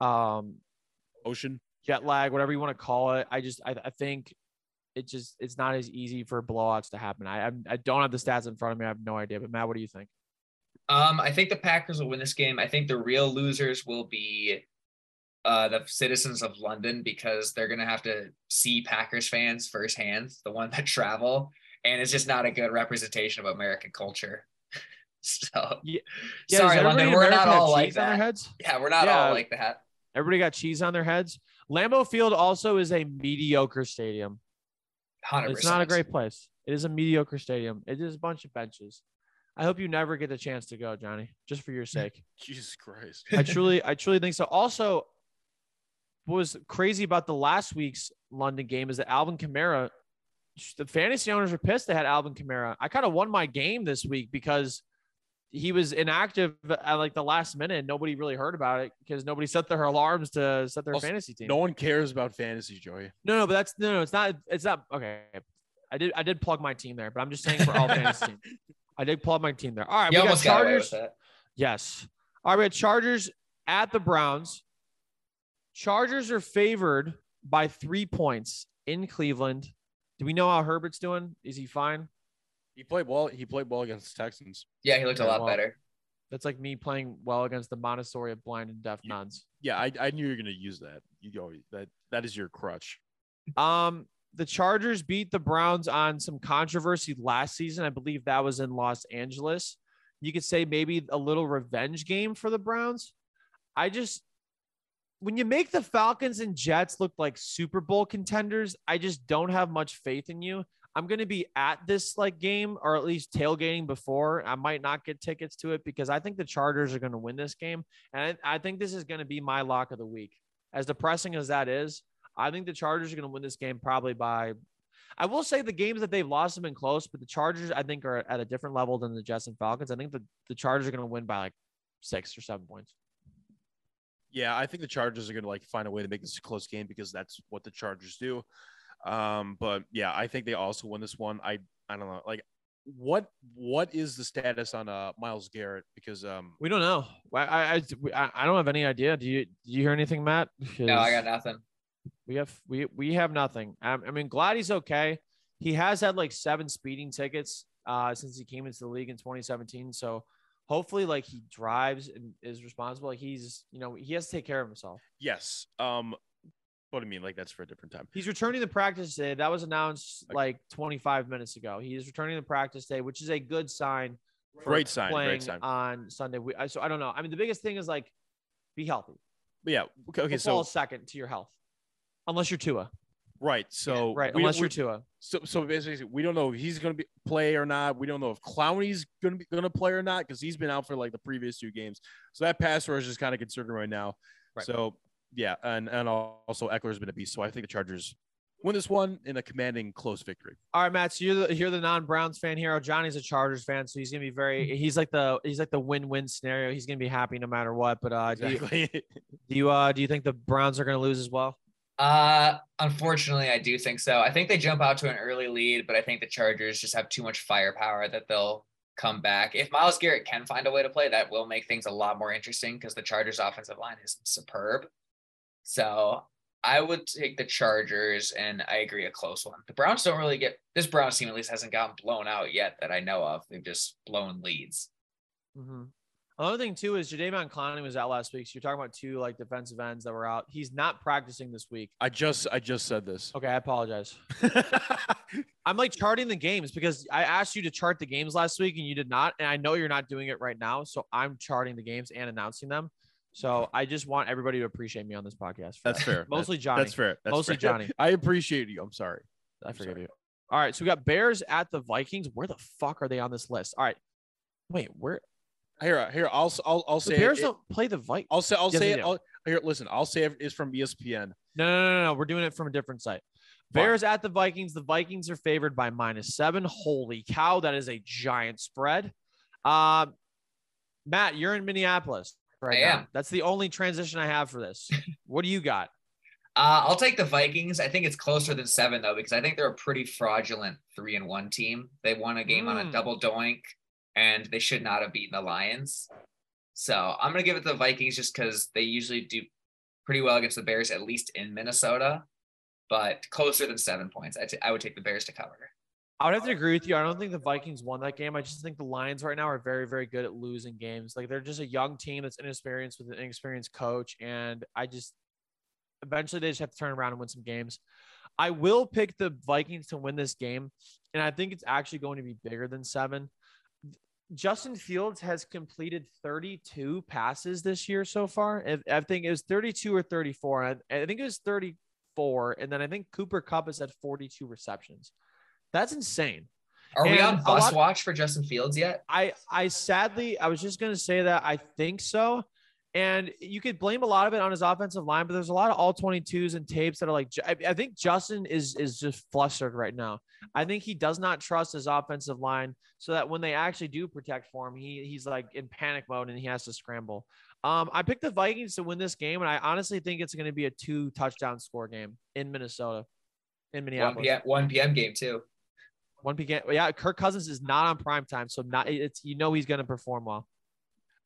um, ocean jet lag, whatever you want to call it. I just I, I think it just it's not as easy for blowouts to happen. I I don't have the stats in front of me. I have no idea. But Matt, what do you think? Um, I think the Packers will win this game. I think the real losers will be uh, the citizens of London because they're gonna have to see Packers fans firsthand, the one that travel, and it's just not a good representation of American culture. so yeah, yeah sorry, London, we're not all like that. Yeah, we're not yeah. all like that. Everybody got cheese on their heads. Lambeau Field also is a mediocre stadium. 100%. It's not a great place. It is a mediocre stadium. It is a bunch of benches. I hope you never get the chance to go, Johnny, just for your sake. Jesus Christ. I truly, I truly think so. Also, what was crazy about the last week's London game is that Alvin Kamara, the fantasy owners were pissed they had Alvin Kamara. I kind of won my game this week because he was inactive at like the last minute. And nobody really heard about it because nobody set their alarms to set their also, fantasy team. No one cares about fantasy, Joey. No, no, but that's no, no, it's not. It's not okay. I did, I did plug my team there, but I'm just saying for all fantasy team, I did plug my team there. All right, you we got Chargers. Got yes. All right, we got Chargers at the Browns. Chargers are favored by three points in Cleveland. Do we know how Herbert's doing? Is he fine? He played well. He played well against the Texans. Yeah, he looked a lot well, better. That's like me playing well against the Montessori of blind and deaf You- nuns. Yeah, I, I knew you were gonna use that. You go that that is your crutch. Um, the Chargers beat the Browns on some controversy last season. I believe that was in Los Angeles. You could say maybe a little revenge game for the Browns. I just when you make the Falcons and Jets look like Super Bowl contenders, I just don't have much faith in you. I'm going to be at this like game or at least tailgating before. I might not get tickets to it because I think the Chargers are going to win this game. And I, I think this is going to be my lock of the week. As depressing as that is, I think the Chargers are going to win this game probably by. I will say the games that they've lost have been close, but the Chargers I think are at a different level than the Jets and Falcons. I think the, the Chargers are going to win by like six or seven points. Yeah, I think the Chargers are gonna like find a way to make this a close game because that's what the Chargers do. Um, but yeah, I think they also win this one. I I don't know, like what what is the status on uh Myles Garrett? Because um We don't know. I I, I, I don't have any idea. Do you do you hear anything, Matt? No, I got nothing. We have we we have nothing. I, I mean, glad he's okay. He has had like seven speeding tickets uh, since he came into the league in 2017. So hopefully, like he drives and is responsible. Like he's you know he has to take care of himself. yes. Um what I mean, like that's for a different time. He's returning to practice today. That was announced Okay. like 25 minutes ago. He is returning to practice day, which is a good sign. Great sign, great Playing sign. on Sunday. We, so I don't know. I mean, the biggest thing is like be healthy. Yeah, okay, okay Football so second to your health, unless you're Tua. right. So Right, unless we- you're Tua. So, so basically, we don't know if he's going to be play or not. We don't know if Clowney's going to be going to play or not because he's been out for like the previous two games. So that pass rush is kind of concerning right now. Right. So yeah, and and also Ekeler's been a beast. So I think the Chargers win this one in a commanding close victory. All right, Matt. So you're the you're the non-Browns fan here. Johnny's a Chargers fan, so he's gonna be very. He's like the he's like the win-win scenario. He's gonna be happy no matter what. But uh, do you do you uh do you think the Browns are gonna lose as well? Uh, unfortunately, I do think so. I think they jump out to an early lead, but I think the Chargers just have too much firepower that they'll come back. If Myles Garrett can find a way to play, that will make things a lot more interesting because the Chargers' offensive line is superb. So I would take the Chargers, and I agree, a close one. The Browns don't really get this Browns team at least hasn't gotten blown out yet that I know of. They've just blown leads. Mm-hmm. Another thing too is Jadeveon Clowney was out last week. So you're talking about two like defensive ends that were out. He's not practicing this week. I just I just said this. Okay, I apologize. I'm like charting the games because I asked you to chart the games last week and you did not. And I know you're not doing it right now. So I'm charting the games and announcing them. So I just want everybody to appreciate me on this podcast. That's that. fair. Mostly Johnny. That's fair. That's Mostly fair. Johnny. I appreciate you. I'm sorry. I I'm forgive sorry. you. All right. So we got Bears at the Vikings. Where the fuck are they on this list? All right. Wait, where Here, here. I'll I'll, I'll the say Bears it- don't play the Vikings? I'll say I'll Yes, say it. I'll, here, listen. I'll say it is from ESPN. No, no, no, no, no. We're doing it from a different site. Bears at the Vikings. The Vikings are favored by minus seven. Holy cow, that is a giant spread. Um, Matt, you're in Minneapolis right I now. am. That's the only transition I have for this. what do you got? Uh, I'll take the Vikings. I think it's closer than seven though, because I think they're a pretty fraudulent three and one team. They won a game on a Mm. double doink, and they should not have beaten the Lions. So I'm gonna give it to the Vikings just because they usually do pretty well against the Bears, at least in Minnesota. But closer than seven points, I, t- I would take the Bears to cover. I would have to agree with you. I don't think the Vikings won that game. I just think the Lions right now are very, very good at losing games. Like they're just a young team that's inexperienced with an inexperienced coach. And I just eventually they just have to turn around and win some games. I will pick the Vikings to win this game. And I think it's actually going to be bigger than seven. Justin Fields has completed 32 passes this year so far. I- think it was 32 or 34. I I think it was 34. And then I think Cooper Kupp has had 42 receptions. That's insane. Are we on bus lot- watch for Justin Fields yet? I I sadly I was just gonna say that I think so. And you could blame a lot of it on his offensive line, but there's a lot of all 22s and tapes that are like I, I think Justin is is just flustered right now. I think he does not trust his offensive line so that when they actually do protect for him, he he's like in panic mode and he has to scramble. Um, I picked the Vikings to win this game, and I honestly think it's going to be a two touchdown score game in Minnesota, in Minneapolis. p.m. One p.m. game too. One p.m. Yeah, Kirk Cousins is not on prime time, so not it's you know he's going to perform well.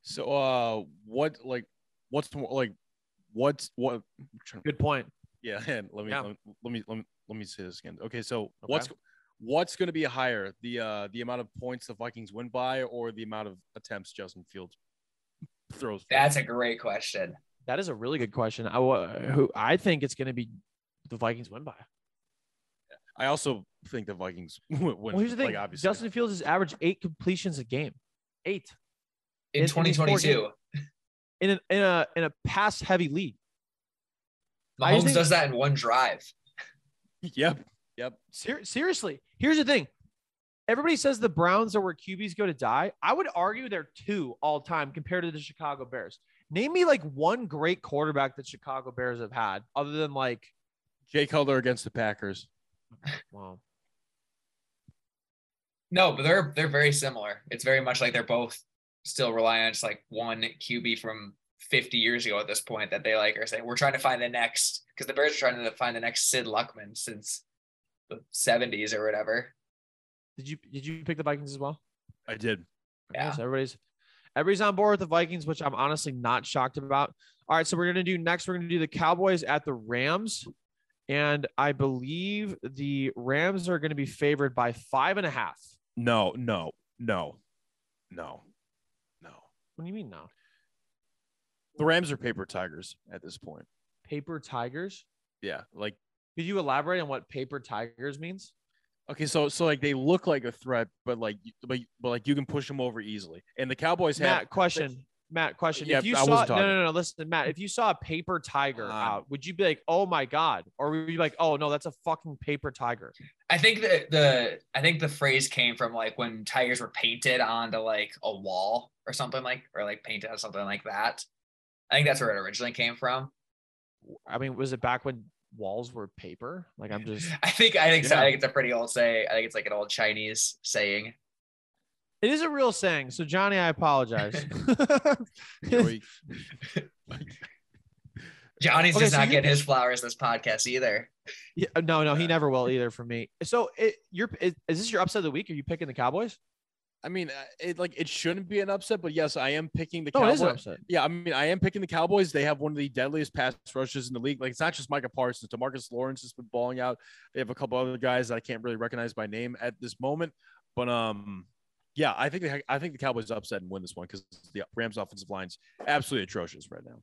So, uh, what like, what's like, what's what? To- Good point. Yeah, and let me Yeah. let me let me let me, let me say this again. Okay, so what's what's going to be higher, the uh the amount of points the Vikings win by, or the amount of attempts Justin Fields throws? That's a great question. That is a really good question. I wa- who I think it's going to be the Vikings win by. I also think the Vikings win. Well, here's the thing: Like, obviously, Justin Fields has averaged eight completions a game, eight In In- in these four 2022, in a in a in a pass heavy league. I just Mahomes think- does that in one drive. Yep, yep. Ser- seriously, here's the thing. Everybody says the Browns are where QBs go to die. I would argue they're two all time compared to the Chicago Bears. Name me like one great quarterback that Chicago Bears have had, other than like, Jay Cutler against the Packers. Well, No, but they're they're very similar. It's very much like they're both still relying on just like one QB from 50 years ago at this point that they like are saying we're trying to find the next because the Bears are trying to find the next Sid Luckman since the 70s or whatever. did you did you pick the Vikings as well? I did. Yeah. so everybody's everybody's on board with the Vikings, which I'm honestly not shocked about. All right, so we're gonna do next. We're gonna do the Cowboys at the Rams, and I believe the Rams are gonna be favored by five and a half. No, no, no, no, no. What do you mean no? The Rams are paper tigers at this point. Paper Tigers? Yeah, like Could you elaborate on what paper tigers means? okay, so so like they look like a threat, but like but, but like you can push them over easily. And the Cowboys have Matt, question. Matt, question. Yeah, if you I saw no, no, no, no, listen, Matt. If you saw a paper tiger Um, out, would you be like, "Oh my god," or would you be like, "Oh no, that's a fucking paper tiger"? I think that the I think the phrase came from like when tigers were painted onto like a wall or something like or like painted on something like that. I think that's where it originally came from. I mean, was it back when walls were paper? Like, I'm just. I think I think so. I think it's a pretty old say. I think it's like an old Chinese saying. It is a real saying. So Johnny, I apologize. Joey- Johnny's Okay, just so not you- getting his flowers this podcast either. Yeah, no, no, he never will either for me. So, it, you're is, is this your upset of the week? Are you picking the Cowboys? I mean, uh, it like it shouldn't be an upset, but yes, I am picking the No, it is an Cowboys. upset. Yeah, I mean, I am picking the Cowboys. They have one of the deadliest pass rushes in the league. Like it's not just Micah Parsons. DeMarcus Lawrence has been balling out. They have a couple other guys that I can't really recognize by name at this moment. But um, yeah, I think the, I think the Cowboys upset and win this one because the Rams' offensive line's absolutely atrocious right now.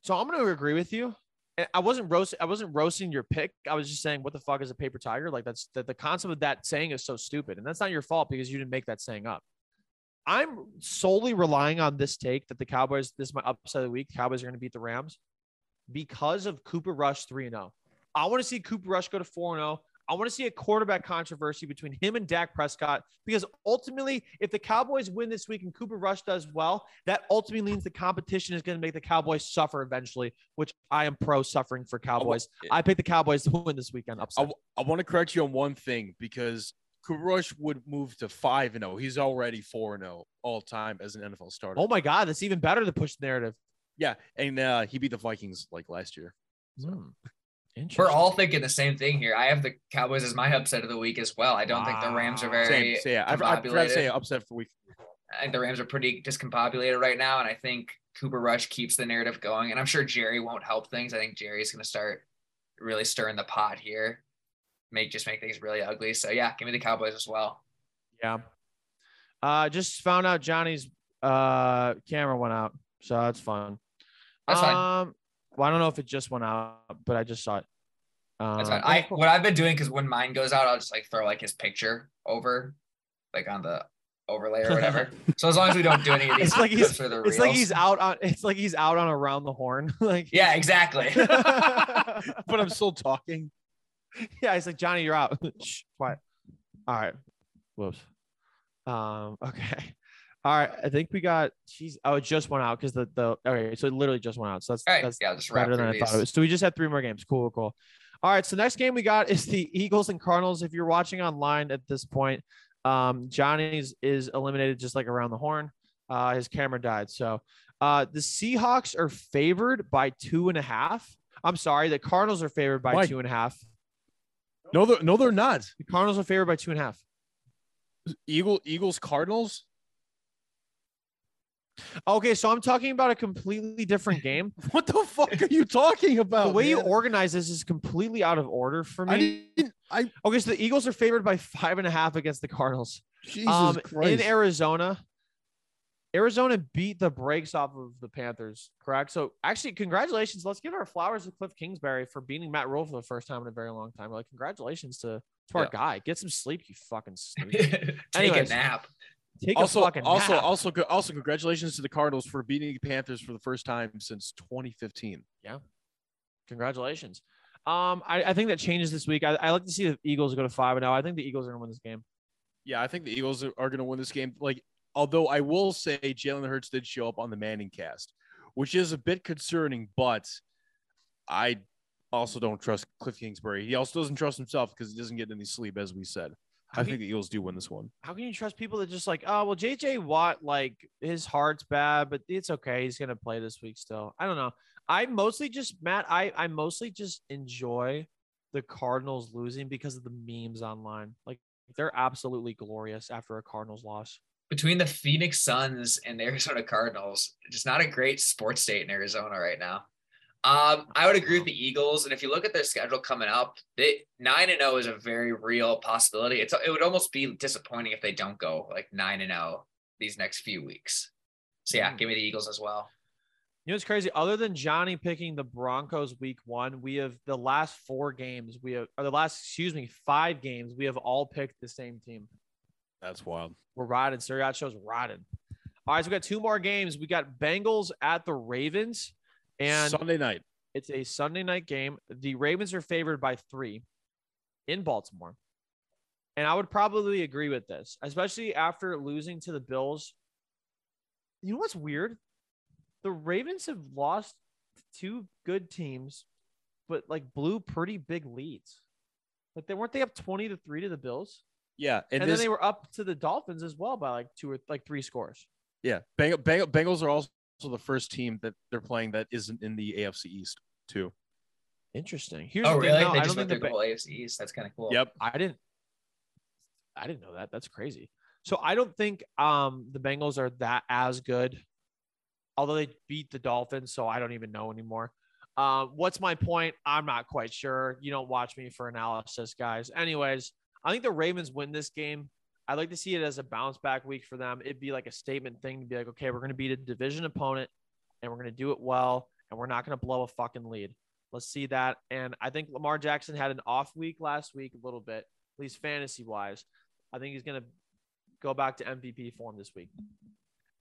So I'm going to agree with you. I wasn't roast. I wasn't roasting your pick. I was just saying, what the fuck is a paper tiger? Like that's that the concept of that saying is so stupid, and that's not your fault because you didn't make that saying up. I'm solely relying on this take that the Cowboys. This is my upset of the week. Cowboys are going to beat the Rams because of Cooper Rush three and zero. I want to see Cooper Rush go to four and zero. I want to see a quarterback controversy between him and Dak Prescott because ultimately, if the Cowboys win this week and Cooper Rush does well, that ultimately means the competition is going to make the Cowboys suffer eventually, which I am pro suffering for Cowboys. I picked the Cowboys to win this weekend. I, Upset. I want to correct you on one thing because Cooper Rush would move to five and zero. He's already four and zero all time as an NFL starter. Oh my God, that's even better to push the narrative. Yeah, and uh, he beat the Vikings like last year. Hmm. We're all thinking the same thing here. I have the Cowboys as my upset of the week as well. I don't think the Rams are very. Same. So yeah, I, I forgot to say upset for week. I think the Rams are pretty discombobulated right now, and I think Cooper Rush keeps the narrative going. And I'm sure Jerry won't help things. I think Jerry's going to start really stirring the pot here, make just make things really ugly. So yeah, give me the Cowboys as well. Yeah. Uh, just found out Johnny's uh camera went out, so that's fun. That's fine. Well, I don't know if it just went out, but I just saw it. Um, That's fine. I what I've been doing because when mine goes out, I'll just like throw like his picture over, like on the overlay or whatever. so as long as we don't do any of these, It's like he's- clips for the it's like he's out on. It's like he's out on around the horn. like Yeah, exactly. but I'm still talking. yeah, he's like Johnny, you're out. Shh, quiet. All right. Whoops. Um. Okay. All right. I think we got. She's. Oh, it just went out because the the. Okay, so it literally just went out. So that's All right, that's yeah, just wrap better than through I thought it was. So we just had three more games. Cool, cool. All right. So next game we got is the Eagles and Cardinals. If you're watching online at this point, um, Johnny's is eliminated just like around the horn. Uh, his camera died. So uh, the Seahawks are favored by two and a half. I'm sorry, the Cardinals are favored by Why? two and a half. No, they're, no, they're not. The Cardinals are favored by two and a half. Eagle, Eagles, Cardinals. Okay, so I'm talking about a completely different game. What the fuck are you talking about? the way you organize this is completely out of order for I me. didn't. I Okay, so the Eagles are favored by five and a half against the Cardinals. Jesus um, in Arizona. Arizona beat the brakes off of the Panthers, correct? So actually, congratulations. Let's give our flowers to Cliff Kingsbury for beating Matt Rhule for the first time in a very long time. Like, congratulations to, to our Yeah. guy. Get some sleep, you fucking snooze. Take Anyways. a nap. Take also, a fucking also, nap. also, also, congratulations to the Cardinals for beating the Panthers for the first time since 2015. Yeah, Congratulations. Um, I, I think that changes this week. I, I like to see the Eagles go to five and now. I think the Eagles are gonna win this game. Yeah, I think the Eagles are, to win this game. Like, although I will say Jalen Hurts did show up on the Manning cast, which is a bit concerning, but I also don't trust Cliff Kingsbury. He also doesn't trust himself because he doesn't get any sleep, as we said. I think can, the Eagles do win this one. how can you trust people that just like, oh well, JJ Watt, like his heart's bad, but it's okay. He's gonna play this week still. I don't know. I mostly just Matt, I I mostly just enjoy the Cardinals losing because of the memes online. Like they're absolutely glorious after a Cardinals loss. Between the Phoenix Suns and the Arizona Cardinals, just not a great sports state in Arizona right now. Um, I would agree with the Eagles, and if you look at their schedule coming up, they nine and zero is a very real possibility. It's it would almost be disappointing if they don't go like nine and zero these next few weeks. So yeah, Mm. give me the Eagles as well. You know it's crazy? Other than Johnny picking the Broncos week one, we have the last four games, we have or the last, excuse me, five games, we have all picked the same team. That's wild. We're riding. Sir Yacht shows riding. All right, so we got two more games. We got Bengals at the Ravens, and Sunday night. it's a Sunday night game. The Ravens are favored by three in Baltimore. And I would probably agree with this, especially after losing to the Bills. You know what's weird? The Ravens have lost two good teams, but like blew pretty big leads. Like they weren't they up 20 to 3 to the Bills? Yeah, and, And, this, then they were up to the Dolphins as well by like two or like three scores. yeah, Beng- Beng- Bengals are also the first team that they're playing that isn't in the AFC East too. Interesting. Here's Oh the thing, really? no, they I just don't went through the the Ba- whole AFC East. That's kind of cool. Yep. I didn't I didn't know that. That's crazy. So I don't think um the Bengals are that as good. Although they beat the Dolphins, so I don't even know anymore. Um, what's my point? I'm not quite sure. You don't watch me for analysis, guys. Anyways, I think the Ravens win this game. I'd like to see it as a bounce back week for them. It'd be like a statement thing to be like, okay, we're going to beat a division opponent and we're going to do it well and we're not going to blow a fucking lead. Let's see that. And I think Lamar Jackson had an off week last week, a little bit, at least fantasy wise. I think he's going to go back to MVP form this week.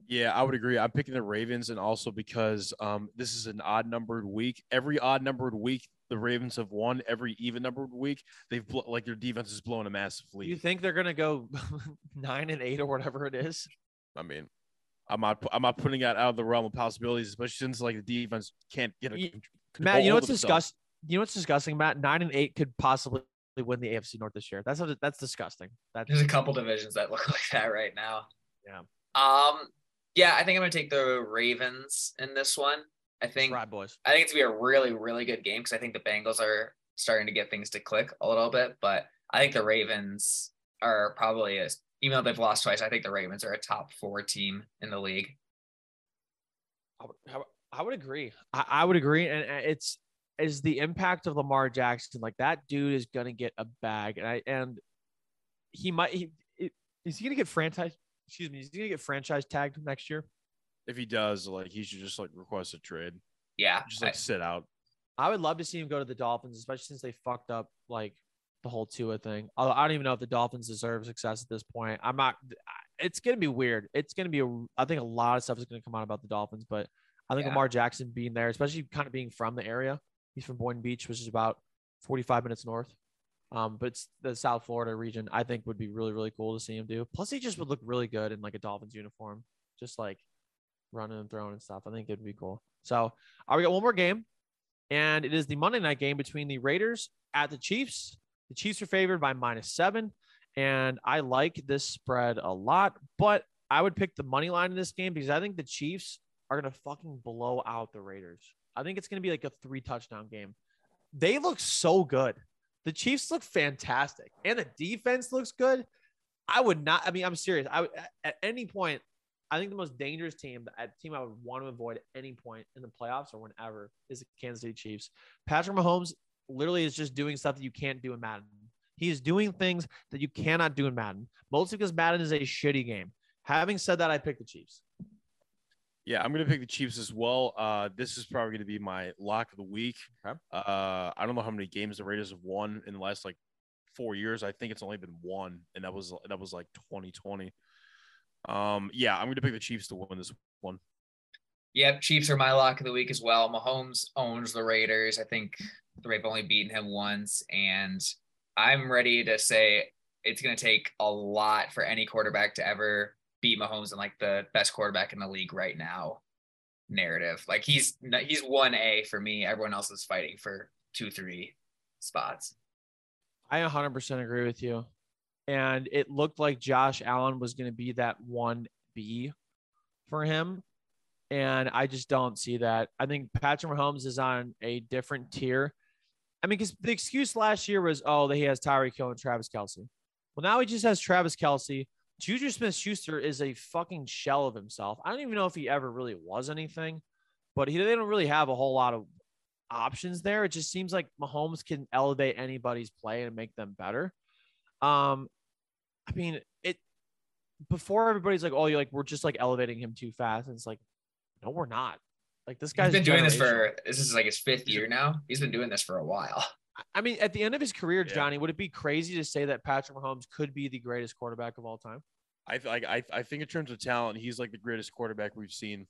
Yeah, I would agree. I'm picking the Ravens, and also because um, this is an odd numbered week. Every odd numbered week, the Ravens have won. Every even numbered week, they've blo- like their defense is blowing a massive lead. You think they're going to go nine and eight or whatever it is? I mean, I'm not I'm not putting that out of the realm of possibilities, especially since like the defense can't get a Ye- Matt, you know what's disgusting? You know what's disgusting, Matt? Nine and eight could possibly win the AFC North this year. That's how, that's disgusting. That's There's a couple divisions that look like that right now. Yeah. Um. Yeah, I think I'm gonna take the Ravens in this one. I think right, boys. I think it's gonna be a really, really good game because I think the Bengals are starting to get things to click a little bit, but I think the Ravens are probably a, even though they've lost twice, I think the Ravens are a top four team in the league. I would, I would- agree. I, I would agree, and it's is the impact of Lamar Jackson. Like that dude is gonna get a bag, and I and he might. He, is he gonna get franchise? Excuse me. Is he gonna get franchise tagged next year? If he does, like he should just like request a trade, Yeah, just like sit out. I would love to see him go to the Dolphins, especially since they fucked up like the whole Tua thing. Although I don't even know if the Dolphins deserve success at this point. I'm not. It's gonna be weird. It's gonna be. A, I think a lot of stuff is gonna come out about the Dolphins, but I think Yeah. Lamar Jackson being there, especially kind of being from the area. He's from Boynton Beach, which is about 45 minutes north. Um, but the South Florida region, I think would be really, really cool to see him do. Plus, he just would look really good in like a Dolphins uniform, just like running and throwing and stuff. I think it'd be cool. So, right, we got one more game, and it is the Monday night game between the Raiders at the Chiefs. The Chiefs are favored by minus seven, and I like this spread a lot, but I would pick the money line in this game because I think the Chiefs are gonna fucking blow out the Raiders. I think it's gonna be like a three touchdown game. They look so good. The Chiefs look fantastic, and the defense looks good. I would not. I mean, I'm serious. I would at any point, I think the most dangerous team, a team I would want to avoid at any point in the playoffs or whenever, is the Kansas City Chiefs. Patrick Mahomes literally is just doing stuff that you can't do in Madden. He is doing things that you cannot do in Madden, mostly because Madden is a shitty game. Having said that, I pick the Chiefs. Yeah, I'm gonna pick the Chiefs as well. Uh, this is probably gonna be my lock of the week. Okay. Uh, I don't know how many games the Raiders have won in the last like four years. I think it's only been one, and that was that was like 2020. Um, yeah, I'm gonna pick the Chiefs to win this one. Yep, Chiefs are my lock of the week as well. Mahomes owns the Raiders. I think they've only beaten him once, and I'm ready to say it's going to take a lot for any quarterback to ever beat Mahomes and like the best quarterback in the league right now narrative. Like he's he's one A for me. Everyone else is fighting for two, three spots. I 100% agree with you. And it looked like Josh Allen was going to be that 1B for him. And I just don't see that. I think Patrick Mahomes is on a different tier. I mean, because the excuse last year was, oh, that he has Tyreek Hill and Travis Kelce. Well, now he just has Travis Kelce. JuJu Smith-Schuster is a fucking shell of himself. I don't even know if he ever really was anything, but he, they don't really have a whole lot of options there. It just seems like Mahomes can elevate anybody's play and make them better. Um, I mean, it before everybody's like, oh, you're like, we're just like elevating him too fast. And it's like, no, we're not. Like this guy's He's been doing this for this is like his fifth year now. He's been doing this for a while. I mean, at the end of his career, Yeah. Johnny, would it be crazy to say that Patrick Mahomes could be the greatest quarterback of all time? I like I I think in terms of talent, he's like the greatest quarterback we've seen.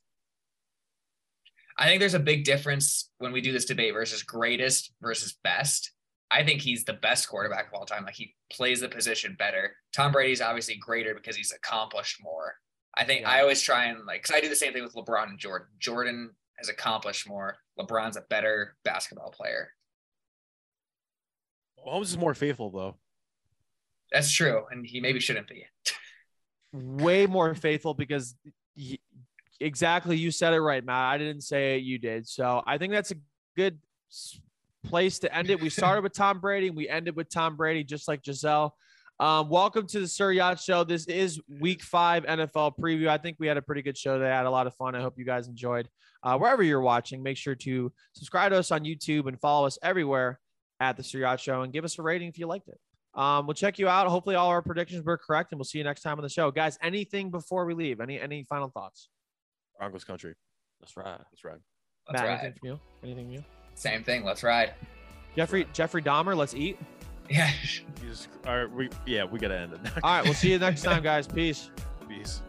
I think there's a big difference when we do this debate versus greatest versus best. I think he's the best quarterback of all time. Like he plays the position better. Tom Brady's obviously greater because he's accomplished more. I think Yeah. I always try and like, cause I do the same thing with LeBron and Jordan. Jordan has accomplished more. LeBron's a better basketball player. Mahomes is more faithful though. That's true. And he maybe shouldn't be. Way more faithful because y- exactly you said it right, Matt. I didn't say it, you did. So I think that's a good place to end it. We started with Tom Brady and we ended with Tom Brady, just like Gisele. Um, welcome to the Sir Yacht Show. This is week five NFL preview. I think we had a pretty good show. They had a lot of fun. I hope you guys enjoyed. Uh, wherever you're watching, make sure to subscribe to us on YouTube and follow us everywhere at the Sir Yacht Show and give us a rating if you liked it. Um, we'll check you out. Hopefully, all our predictions were correct, and we'll see you next time on the show, guys. Anything before we leave? Any any final thoughts? Broncos country. That's right. That's right. Let's Matt, ride. anything from you? Anything from you? Same thing. Let's ride. Jeffrey Jeffrey Dahmer. Let's eat. Yeah. He's, all right, we yeah, we gotta end it. All right, we'll see you next time, guys. Peace. Peace.